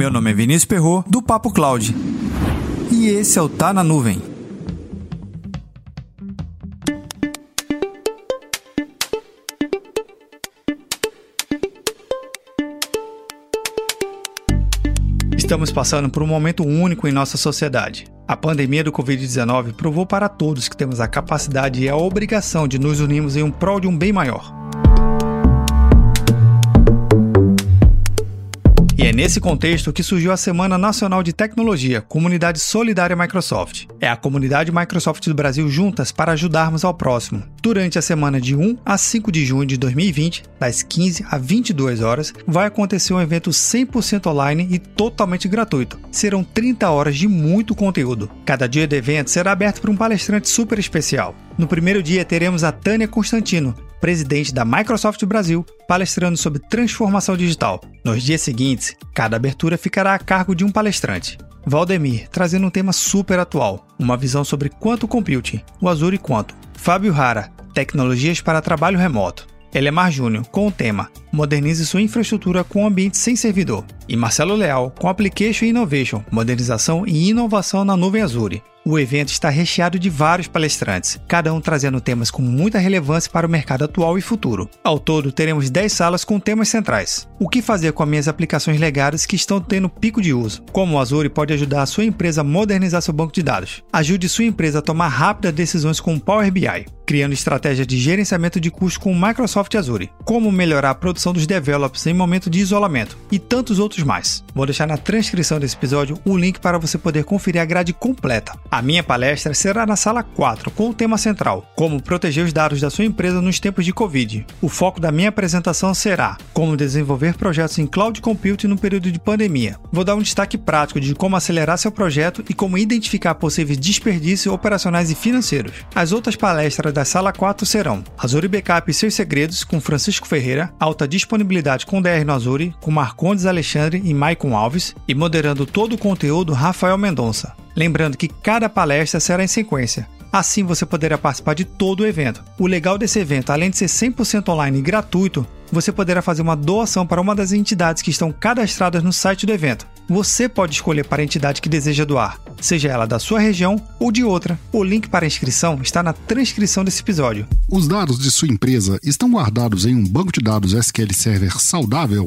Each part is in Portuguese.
Meu nome é Vinícius Perro do Papo Cloud. E esse é o Tá na Nuvem. Estamos passando por um momento único em nossa sociedade. A pandemia do Covid-19 provou para todos que temos a capacidade e a obrigação de nos unirmos em um prol de um bem maior. É nesse contexto que surgiu a Semana Nacional de Tecnologia, Comunidade Solidária Microsoft. É a comunidade Microsoft do Brasil juntas para ajudarmos ao próximo. Durante a semana de 1 a 5 de junho de 2020, das 15 a 22 horas, vai acontecer um evento 100% online e totalmente gratuito. Serão 30 horas de muito conteúdo. Cada dia do evento será aberto por um palestrante super especial. No primeiro dia teremos a Tânia Constantino, presidente da Microsoft Brasil, palestrando sobre transformação digital. Nos dias seguintes, cada abertura ficará a cargo de um palestrante. Valdemir, trazendo um tema super atual, uma visão sobre quanto computing, o Azure quanto. Fábio Rara, tecnologias para trabalho remoto. Elemar Júnior, com o tema Modernize sua infraestrutura com ambiente sem servidor. E Marcelo Leal, com Application Innovation, modernização e inovação na nuvem Azure. O evento está recheado de vários palestrantes, cada um trazendo temas com muita relevância para o mercado atual e futuro. Ao todo, teremos 10 salas com temas centrais. O que fazer com as minhas aplicações legadas que estão tendo pico de uso? Como o Azure pode ajudar a sua empresa a modernizar seu banco de dados? Ajude sua empresa a tomar rápidas decisões com o Power BI. Criando estratégias de gerenciamento de custos com o Microsoft Azure. Como melhorar a produção dos developers em momento de isolamento. E tantos outros mais. Vou deixar na transcrição desse episódio o link para você poder conferir a grade completa. A minha palestra será na sala 4, com o tema central: Como proteger os dados da sua empresa nos tempos de Covid. O foco da minha apresentação será como desenvolver projetos em cloud computing no período de pandemia. Vou dar um destaque prático de como acelerar seu projeto e como identificar possíveis desperdícios operacionais e financeiros. As outras palestras da sala 4 serão Azure Backup e seus segredos com Francisco Ferreira, alta disponibilidade com DR no Azure com Marcondes Alexandre e Maicon Alves e moderando todo o conteúdo Rafael Mendonça. Lembrando que cada palestra será em sequência. Assim você poderá participar de todo o evento. O legal desse evento, além de ser 100% online e gratuito, você poderá fazer uma doação para uma das entidades que estão cadastradas no site do evento. Você pode escolher para a entidade que deseja doar, seja ela da sua região ou de outra. O link para a inscrição está na transcrição desse episódio. Os dados de sua empresa estão guardados em um banco de dados SQL Server saudável?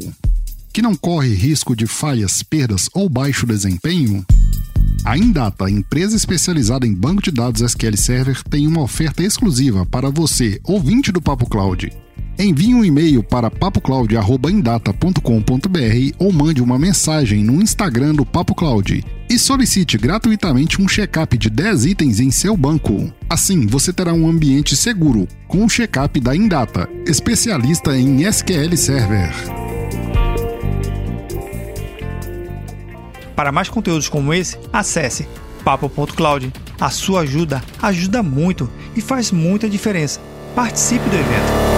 Que não corre risco de falhas, perdas ou baixo desempenho? A Indata, empresa especializada em banco de dados SQL Server, tem uma oferta exclusiva para você, ouvinte do Papo Cloud. Envie um e-mail para papocloud.indata.com.br ou mande uma mensagem no Instagram do Papo Cloud e solicite gratuitamente um check-up de 10 itens em seu banco. Assim, você terá um ambiente seguro com o check-up da Indata, especialista em SQL Server. Para mais conteúdos como esse, acesse papo.cloud. A sua ajuda ajuda muito e faz muita diferença. Participe do evento.